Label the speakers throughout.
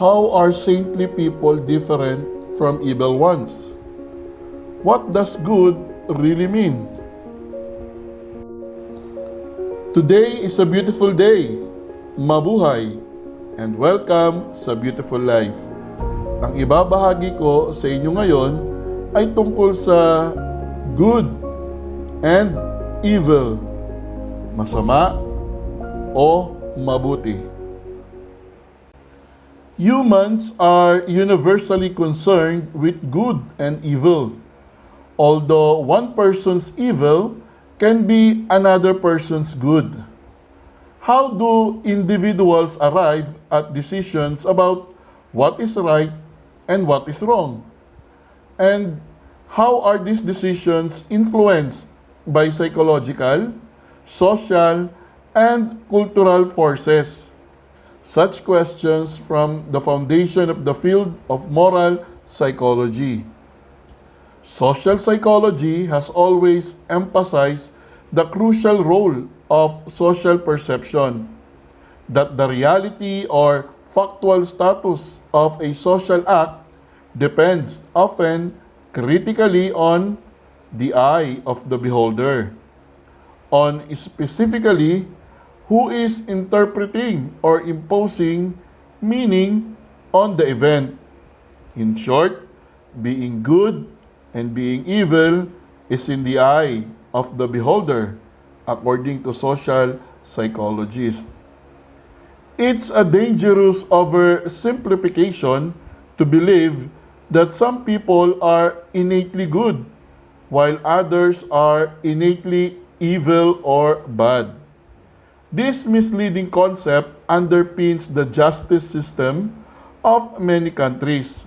Speaker 1: How are saintly people different from evil ones? What does good really mean? Today is a beautiful day. Mabuhay and welcome sa Beautiful Life. Ang ibabahagi ko sa inyo ngayon ay tungkol sa good and evil. Masama o mabuti. Humans are universally concerned with good and evil. Although one person's evil can be another person's good. How do individuals arrive at decisions about what is right and what is wrong? And how are these decisions influenced by psychological, social, and cultural forces? Such questions from the foundation of the field of moral psychology. Social psychology has always emphasized the crucial role of social perception, that the reality or factual status of a social act depends often critically on the eye of the beholder, on specifically who is interpreting or imposing meaning on the event. In short, being good and being evil is in the eye of the beholder, according to social psychologists. It's a dangerous oversimplification to believe that some people are innately good, while others are innately evil or bad. This misleading concept underpins the justice system of many countries.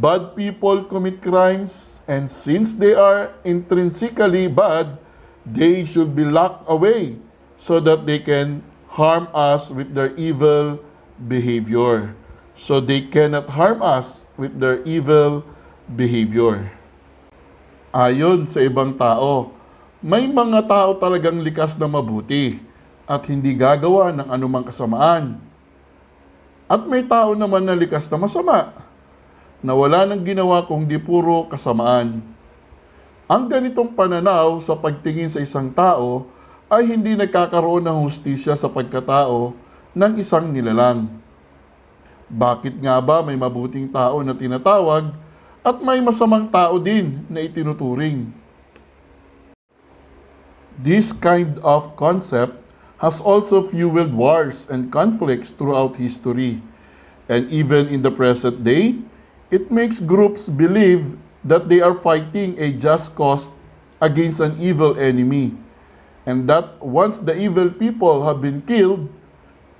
Speaker 1: Bad people commit crimes, and since they are intrinsically bad, they should be locked away so that they can harm us with their evil behavior. So they cannot harm us with their evil behavior. Ayon sa ibang tao, may mga tao talagang likas na mabuti at hindi gagawa ng anumang kasamaan. At may tao naman na likas na masama na wala nang ginawa kung di puro kasamaan. Ang ganitong pananaw sa pagtingin sa isang tao ay hindi nagkakaroon ng hustisya sa pagkatao ng isang nilalang. Bakit nga ba may mabuting tao na tinatawag at may masamang tao din na itinuturing? This kind of concept has also fueled wars and conflicts throughout history. And even in the present day, it makes groups believe that they are fighting a just cause against an evil enemy. And that once the evil people have been killed,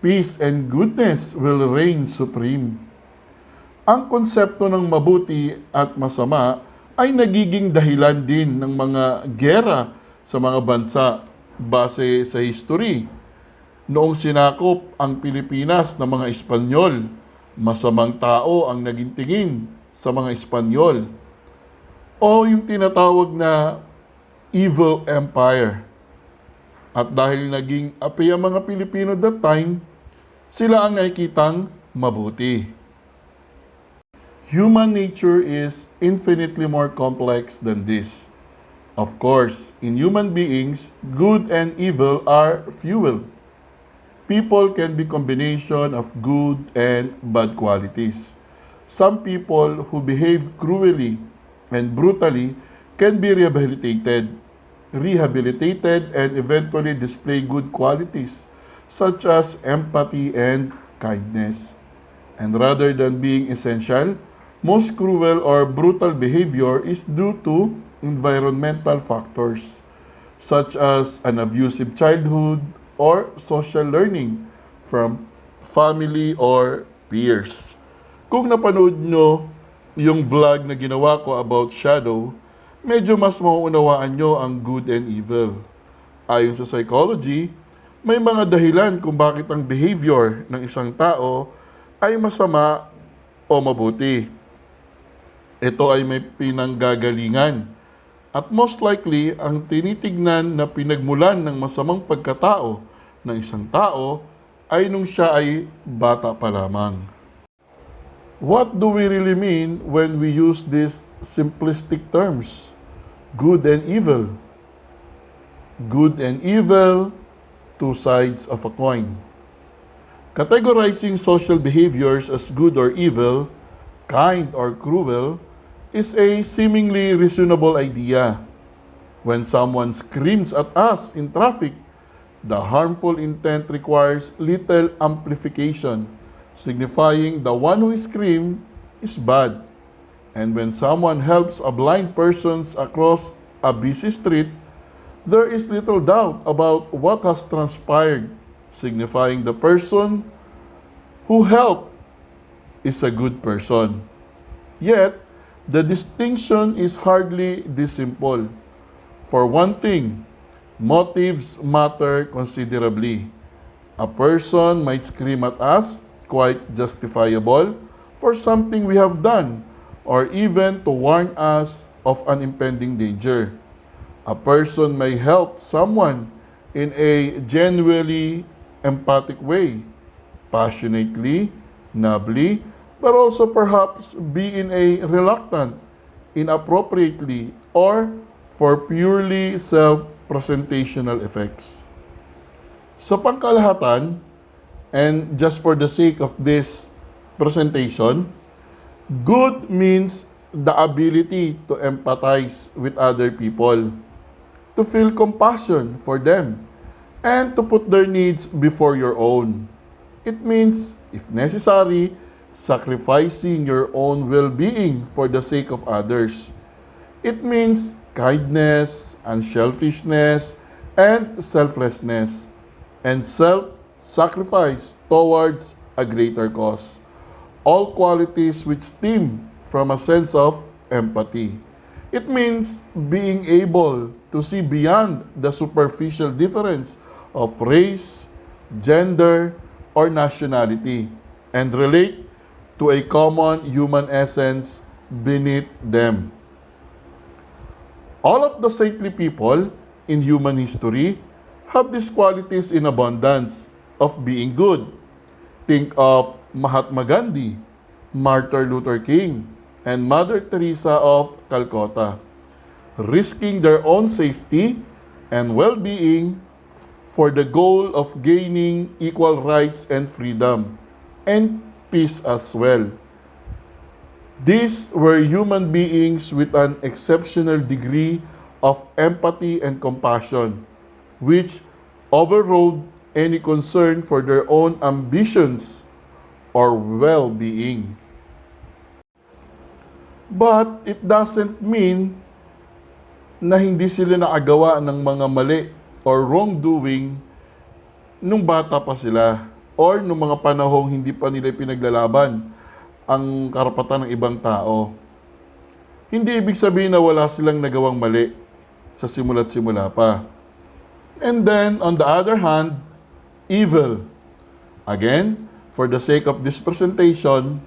Speaker 1: peace and goodness will reign supreme. Ang konsepto ng mabuti at masama ay nagiging dahilan din ng mga gera sa mga bansa base sa history. Noong sinakop ang Pilipinas ng mga Espanyol, masamang tao ang naging tingin sa mga Espanyol. O yung tinatawag na evil empire. At dahil naging api ang mga Pilipino that time, sila ang nakikitang mabuti. Human nature is infinitely more complex than this. Of course, in human beings, good and evil are fuel. People can be combination of good and bad qualities. Some people who behave cruelly and brutally can be rehabilitated, rehabilitated and eventually display good qualities such as empathy and kindness. And rather than being essential, most cruel or brutal behavior is due to environmental factors such as an abusive childhood or social learning from family or peers. Kung napanood nyo yung vlog na ginawa ko about shadow, medyo mas mauunawaan nyo ang good and evil. Ayon sa psychology, may mga dahilan kung bakit ang behavior ng isang tao ay masama o mabuti. Ito ay may pinanggagalingan. At most likely, ang tinitignan na pinagmulan ng masamang pagkatao ng isang tao ay nung siya ay bata pa lamang. What do we really mean when we use these simplistic terms? Good and evil. Good and evil, two sides of a coin. Categorizing social behaviors as good or evil, kind or cruel, is a seemingly reasonable idea. When someone screams at us in traffic, the harmful intent requires little amplification, signifying the one who screamed is bad. And when someone helps a blind person across a busy street, there is little doubt about what has transpired, signifying the person who helped is a good person. Yet, the distinction is hardly this simple. For one thing, motives matter considerably. A person might scream at us, quite justifiable, for something we have done, or even to warn us of an impending danger. A person may help someone in a genuinely empathic way, passionately, nobly, but also perhaps be in a reluctant, inappropriately, or for purely self-presentational effects. Sa pangkalahatan, and just for the sake of this presentation, good means the ability to empathize with other people, to feel compassion for them, and to put their needs before your own. It means, if necessary, sacrificing your own well-being for the sake of others. It means kindness, unselfishness, and selflessness, and self-sacrifice towards a greater cause. All qualities which stem from a sense of empathy. It means being able to see beyond the superficial difference of race, gender, or nationality and relate to a common human essence beneath them. All of the saintly people in human history have these qualities in abundance of being good. Think of Mahatma Gandhi, Martin Luther King, and Mother Teresa of Calcutta, risking their own safety and well-being for the goal of gaining equal rights and freedom, and peace as well. These were human beings with an exceptional degree of empathy and compassion, which overrode any concern for their own ambitions or well-being. But it doesn't mean na hindi sila nakagawa ng mga mali or wrongdoing nung bata pa sila or nung mga panahong hindi pa nila pinaglalaban ang karapatan ng ibang tao. Hindi ibig sabihin na wala silang nagawang mali sa simula't simula pa. And then, on the other hand, evil. Again, for the sake of this presentation,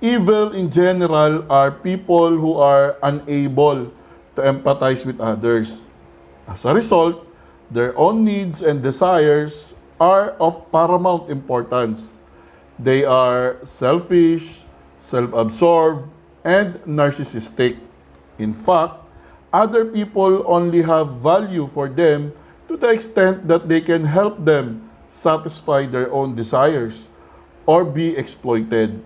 Speaker 1: evil in general are people who are unable to empathize with others. As a result, their own needs and desires are of paramount importance. They are selfish, self-absorbed, and narcissistic. In fact, other people only have value for them to the extent that they can help them satisfy their own desires or be exploited.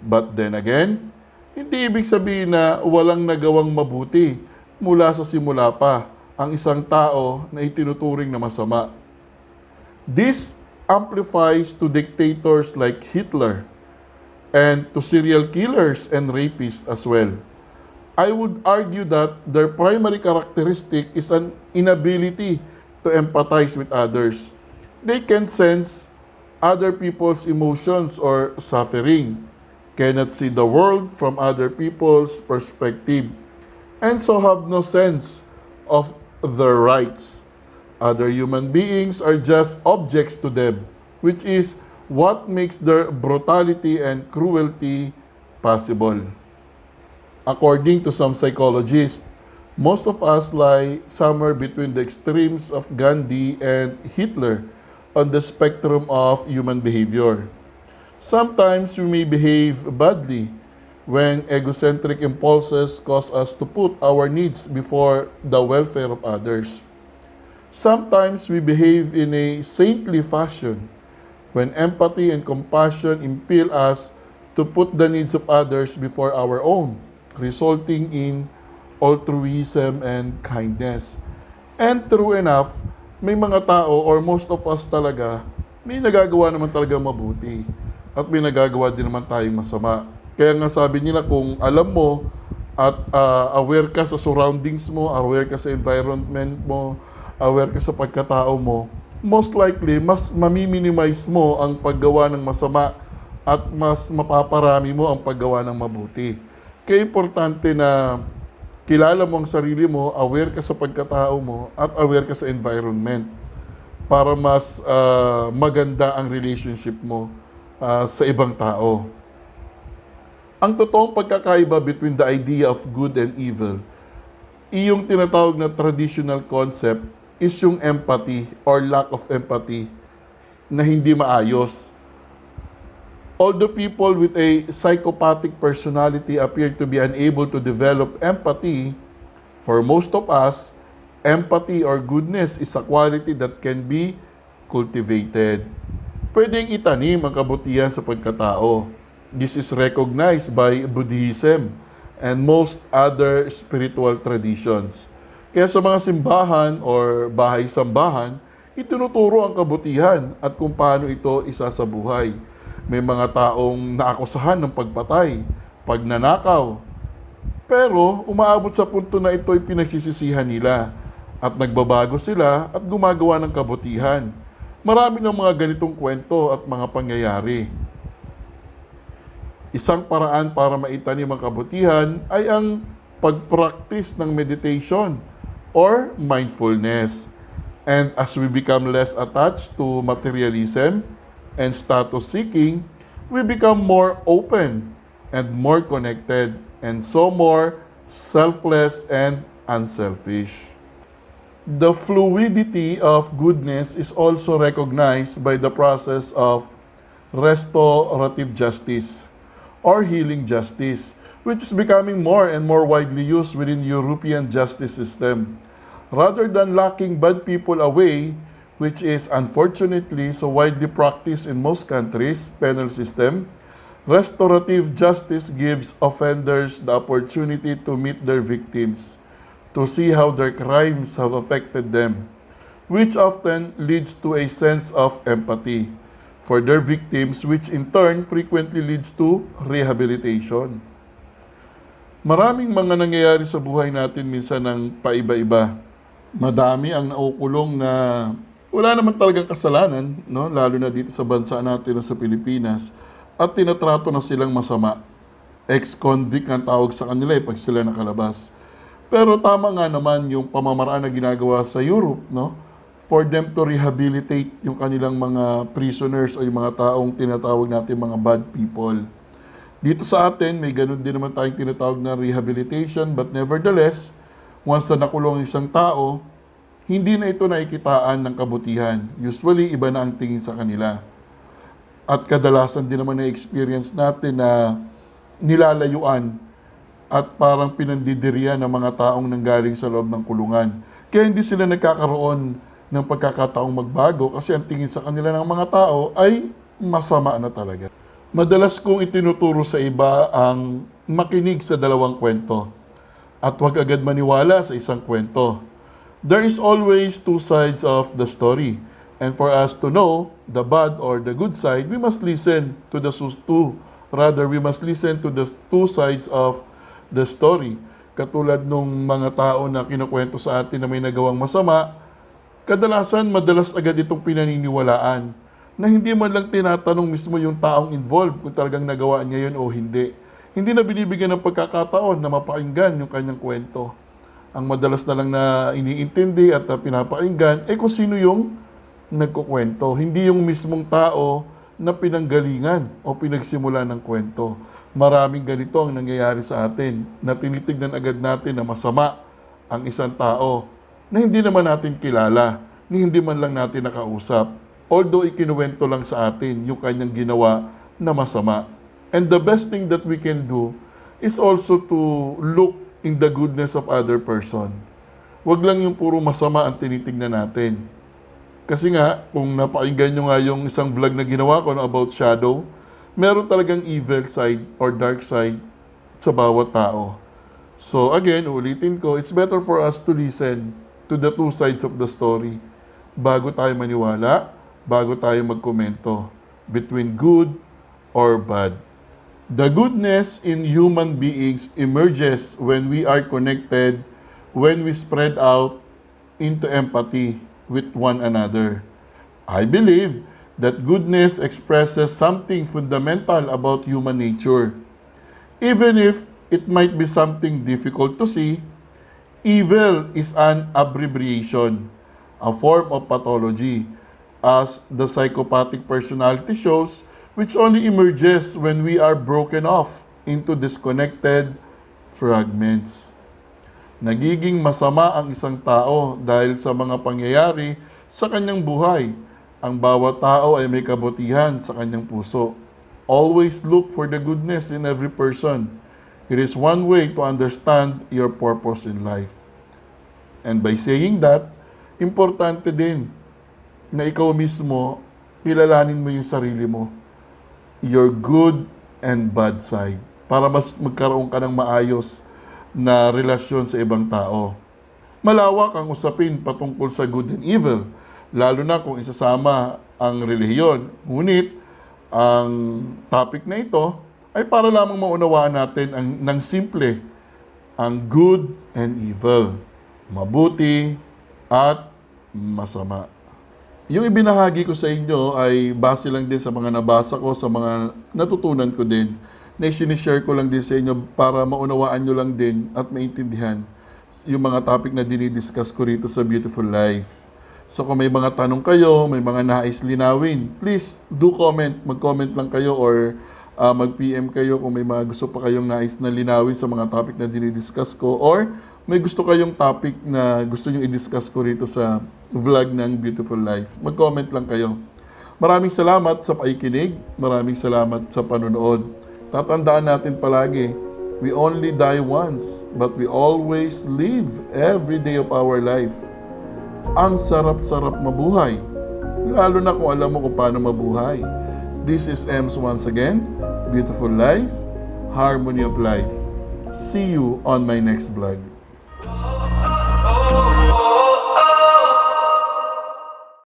Speaker 1: But then again, hindi ibig sabihin na walang nagawang mabuti mula sa simula pa ang isang tao na itinuturing na masama. This amplifies to dictators like Hitler and to serial killers and rapists as well. I would argue that their primary characteristic is an inability to empathize with others. They can sense other people's emotions or suffering, cannot see the world from other people's perspective, and so have no sense of their rights. Other human beings are just objects to them, which is what makes their brutality and cruelty possible. According to some psychologists, most of us lie somewhere between the extremes of Gandhi and Hitler on the spectrum of human behavior. Sometimes we may behave badly when egocentric impulses cause us to put our needs before the welfare of others. Sometimes we behave in a saintly fashion when empathy and compassion impel us to put the needs of others before our own, resulting in altruism and kindness. And true enough, may mga tao or most of us talaga, may nagagawa naman talaga mabuti at may nagagawa din naman tayong masama. Kaya nga sabi nila kung alam mo at ah, aware ka sa surroundings mo, aware ka sa environment mo, aware ka sa pagkatao mo, most likely, mas mamiminimize mo ang paggawa ng masama at mas mapaparami mo ang paggawa ng mabuti. Kaya importante na kilala mo ang sarili mo, aware ka sa pagkatao mo, at aware ka sa environment para mas ah, maganda ang relationship mo ah, sa ibang tao. Ang totoong pagkakaiba between the idea of good and evil, iyong tinatawag na traditional concept is yung empathy or lack of empathy na hindi maayos. Although people with a psychopathic personality appear to be unable to develop empathy, for most of us, empathy or goodness is a quality that can be cultivated. Pwedeng itanim ang kabutihan sa pagkatao. This is recognized by Buddhism and most other spiritual traditions. Kaya sa mga simbahan or bahay-sambahan, itinuturo ang kabutihan at kung paano ito isa sa buhay. May mga taong naakusahan ng pagpatay, pagnanakaw. Pero umaabot sa punto na ito'y pinagsisisihan nila at nagbabago sila at gumagawa ng kabutihan. Marami ng mga ganitong kwento at mga pangyayari. Isang paraan para maitanim ang kabutihan ay ang pag-practice ng meditation or mindfulness. And as we become less attached to materialism and status seeking, we become more open and more connected and so more selfless and unselfish. The fluidity of goodness is also recognized by the process of restorative justice or healing justice, which is becoming more and more widely used within European justice system. Rather than locking bad people away, which is unfortunately so widely practiced in most countries' penal system, restorative justice gives offenders the opportunity to meet their victims, to see how their crimes have affected them, which often leads to a sense of empathy for their victims, which in turn frequently leads to rehabilitation. Maraming mga nangyayari sa buhay natin minsan ng paiba-iba. Madami ang naukulong na wala naman talagang kasalanan, no? lalo na dito sa bansa natin na sa Pilipinas, at tinatrato na silang masama. Ex-convict ang tawag sa kanila eh, pag sila nakalabas. Pero tama nga naman yung pamamaraan na ginagawa sa Europe, no? For them to rehabilitate yung kanilang mga prisoners o yung mga taong tinatawag natin mga bad people. Dito sa atin, may ganun din naman tayong tinatawag na rehabilitation, but nevertheless, once na nakulong ang isang tao, hindi na ito nakikitaan ng kabutihan. Usually, iba na ang tingin sa kanila. At kadalasan din naman na-experience natin na nilalayuan at parang pinandidirian ng mga taong nanggaling sa loob ng kulungan. Kaya hindi sila nagkakaroon ng pagkakataong magbago kasi ang tingin sa kanila ng mga tao ay masama na talaga. Madalas kong itinuturo sa iba ang makinig sa dalawang kwento at huwag agad maniwala sa isang kwento. There is always two sides of the story. And for us to know the bad or the good side, we must listen to the two. Rather, we must listen to the two sides of the story. Katulad nung mga tao na kinukwento sa atin na may nagawang masama, kadalasan madalas agad itong pinaniniwalaan na hindi man lang tinatanong mismo yung taong involved kung talagang nagawa niya yun o hindi. Hindi na binibigyan ng pagkakataon na mapakinggan yung kanyang kwento. Ang madalas na lang na iniintindi at pinapakinggan, eh kung sino yung nagkukwento. Hindi yung mismong tao na pinanggalingan o pinagsimula ng kwento. Maraming ganito ang nangyayari sa atin na tinitignan agad natin na masama ang isang tao na hindi naman natin kilala, ni hindi man lang natin nakausap. Although ikinuwento lang sa atin yung kanyang ginawa na masama. And the best thing that we can do is also to look in the goodness of other person. Huwag lang yung puro masama ang tinitingnan natin. Kasi nga, kung napakinggan nyo nga yung isang vlog na ginawa ko no, about shadow, meron talagang evil side or dark side sa bawat tao. So again, ulitin ko, it's better for us to listen to the two sides of the story bago tayo maniwala, bago tayo magkomento between good or bad. The goodness in human beings emerges when we are connected, when we spread out into empathy with one another. I believe that goodness expresses something fundamental about human nature. Even if it might be something difficult to see, evil is an abbreviation, a form of pathology, as the psychopathic personality shows, which only emerges when we are broken off into disconnected fragments. Nagiging masama ang isang tao dahil sa mga pangyayari sa kanyang buhay. Ang bawat tao ay may kabutihan sa kanyang puso. Always look for the goodness in every person. It is one way to understand your purpose in life. And by saying that, importante din na ikaw mismo, kilalanin mo yung sarili mo. Your good and bad side. Para mas magkaroon ka ng maayos na relasyon sa ibang tao. Malawak ang usapin patungkol sa good and evil, lalo na kung isasama ang relihiyon. Ngunit, ang topic na ito ay para lamang maunawaan natin ang, ng simple, ang good and evil, mabuti at masama. Yung ibinahagi ko sa inyo ay base lang din sa mga nabasa ko, sa mga natutunan ko din, na sinishare ko lang din sa inyo para maunawaan nyo lang din at maintindihan yung mga topic na dinidiscuss ko rito sa Beautiful Life. So kung may mga tanong kayo, may mga nais linawin, please do comment. Mag-comment lang kayo or uh, mag-PM kayo kung may mga gusto pa kayong nais na linawin sa mga topic na dinidiscuss ko or may gusto kayong topic na gusto nyo i-discuss ko rito sa vlog ng Beautiful Life. Mag-comment lang kayo. Maraming salamat sa paikinig. Maraming salamat sa panonood. Tatandaan natin palagi, we only die once, but we always live every day of our life. Ang sarap-sarap mabuhay. Lalo na kung alam mo kung paano mabuhay. This is Ems once again. Beautiful life, harmony of life. See you on my next vlog.